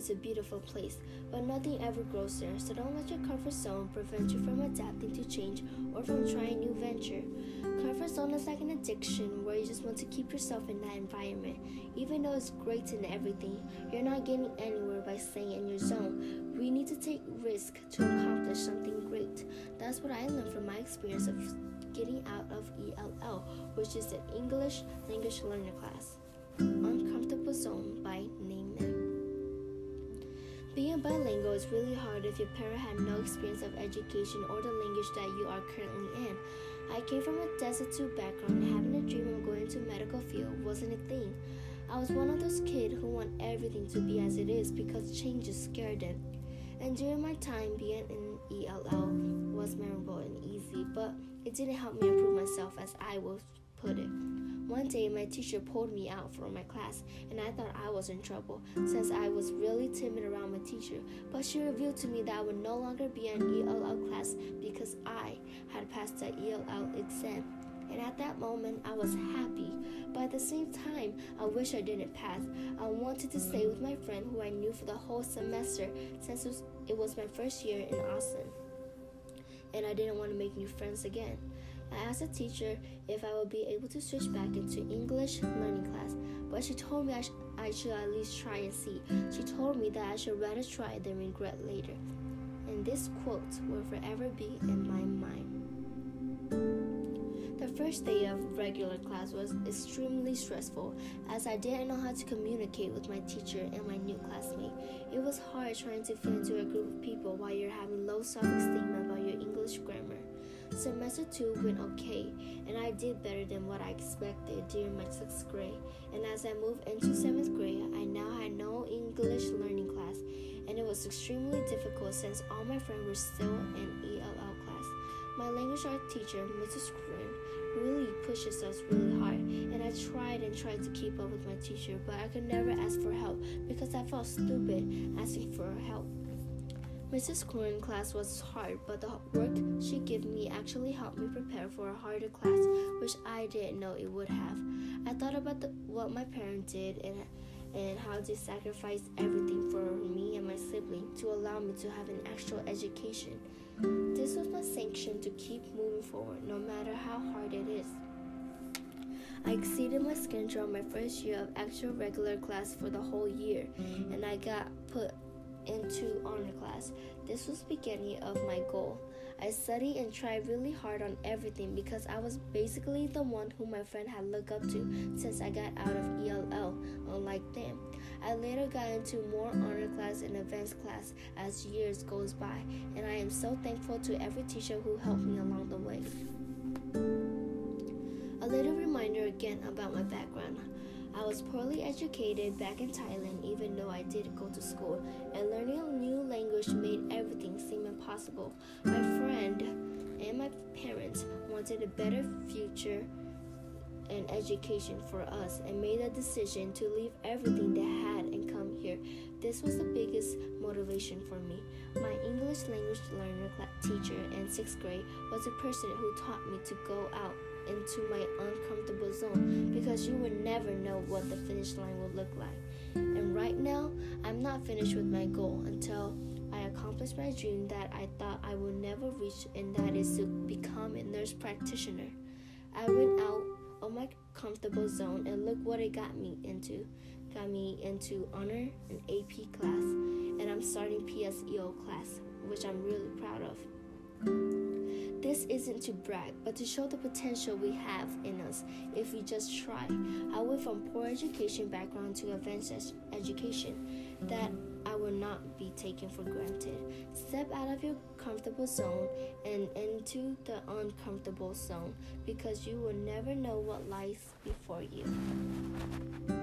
is a beautiful place, but nothing ever grows there, so don't let your comfort zone prevent you from adapting to change or from trying new venture. Comfort zone is like an addiction where you just want to keep yourself in that environment. Even though it's great and everything, you're not getting anywhere by staying in your zone. We need to take risk to accomplish something great. That's what I learned from my experience of getting out of ELL, which is an English Language Learner class. Uncomfortable Zone Is really hard if your parent had no experience of education or the language that you are currently in. I came from a destitute background and having a dream of going to medical field wasn't a thing. I was one of those kids who want everything to be as it is because changes scared them. And during my time being in ELL was memorable and easy, but it didn't help me improve myself as I would put it. One day, my teacher pulled me out from my class, and I thought I was in trouble since I was really timid around my teacher. But she revealed to me that I would no longer be in ELL class because I had passed the ELL exam. And at that moment, I was happy. But at the same time, I wish I didn't pass. I wanted to stay with my friend who I knew for the whole semester since it was my first year in Austin. And I didn't want to make new friends again. I asked the teacher if I would be able to switch back into English learning class, but she told me I, sh- I should at least try and see. She told me that I should rather try than regret later. And this quote will forever be in my mind. The first day of regular class was extremely stressful as I didn't know how to communicate with my teacher and my new classmate. It was hard trying to fit into a group of people while you're having low self esteem about your English grammar. Semester 2 went okay, and I did better than what I expected during my 6th grade. And as I moved into 7th grade, I now had no English learning class, and it was extremely difficult since all my friends were still in ELL class. My language art teacher, Mrs. Quinn, really pushes us really hard, and I tried and tried to keep up with my teacher, but I could never ask for help because I felt stupid asking for help. Mrs. Corrin class was hard, but the work she gave me actually helped me prepare for a harder class, which I didn't know it would have. I thought about the, what my parents did and and how they sacrificed everything for me and my sibling to allow me to have an actual education. This was my sanction to keep moving forward, no matter how hard it is. I exceeded my schedule my first year of actual regular class for the whole year, and I got put into honor. This was beginning of my goal. I studied and tried really hard on everything because I was basically the one who my friend had looked up to since I got out of ELL, unlike them. I later got into more honor class and advanced class as years goes by, and I am so thankful to every teacher who helped me along the way. A little reminder again about my background. I was poorly educated back in Thailand, even though I did go to school, and learning a new language made everything seem impossible. My friend and my parents wanted a better future and education for us and made a decision to leave everything they had and come here. This was the biggest motivation for me. My English language learner teacher in sixth grade was the person who taught me to go out into my uncomfortable zone because you would never know what the finish line will look like. And right now, I'm not finished with my goal until I accomplish my dream that I thought I would never reach, and that is to become a nurse practitioner. I went out of my comfortable zone and look what it got me into. Got me into honor and AP class, and I'm starting PSEO class, which I'm really proud of. Isn't to brag, but to show the potential we have in us if we just try. I went from poor education background to advanced education that I will not be taken for granted. Step out of your comfortable zone and into the uncomfortable zone because you will never know what lies before you.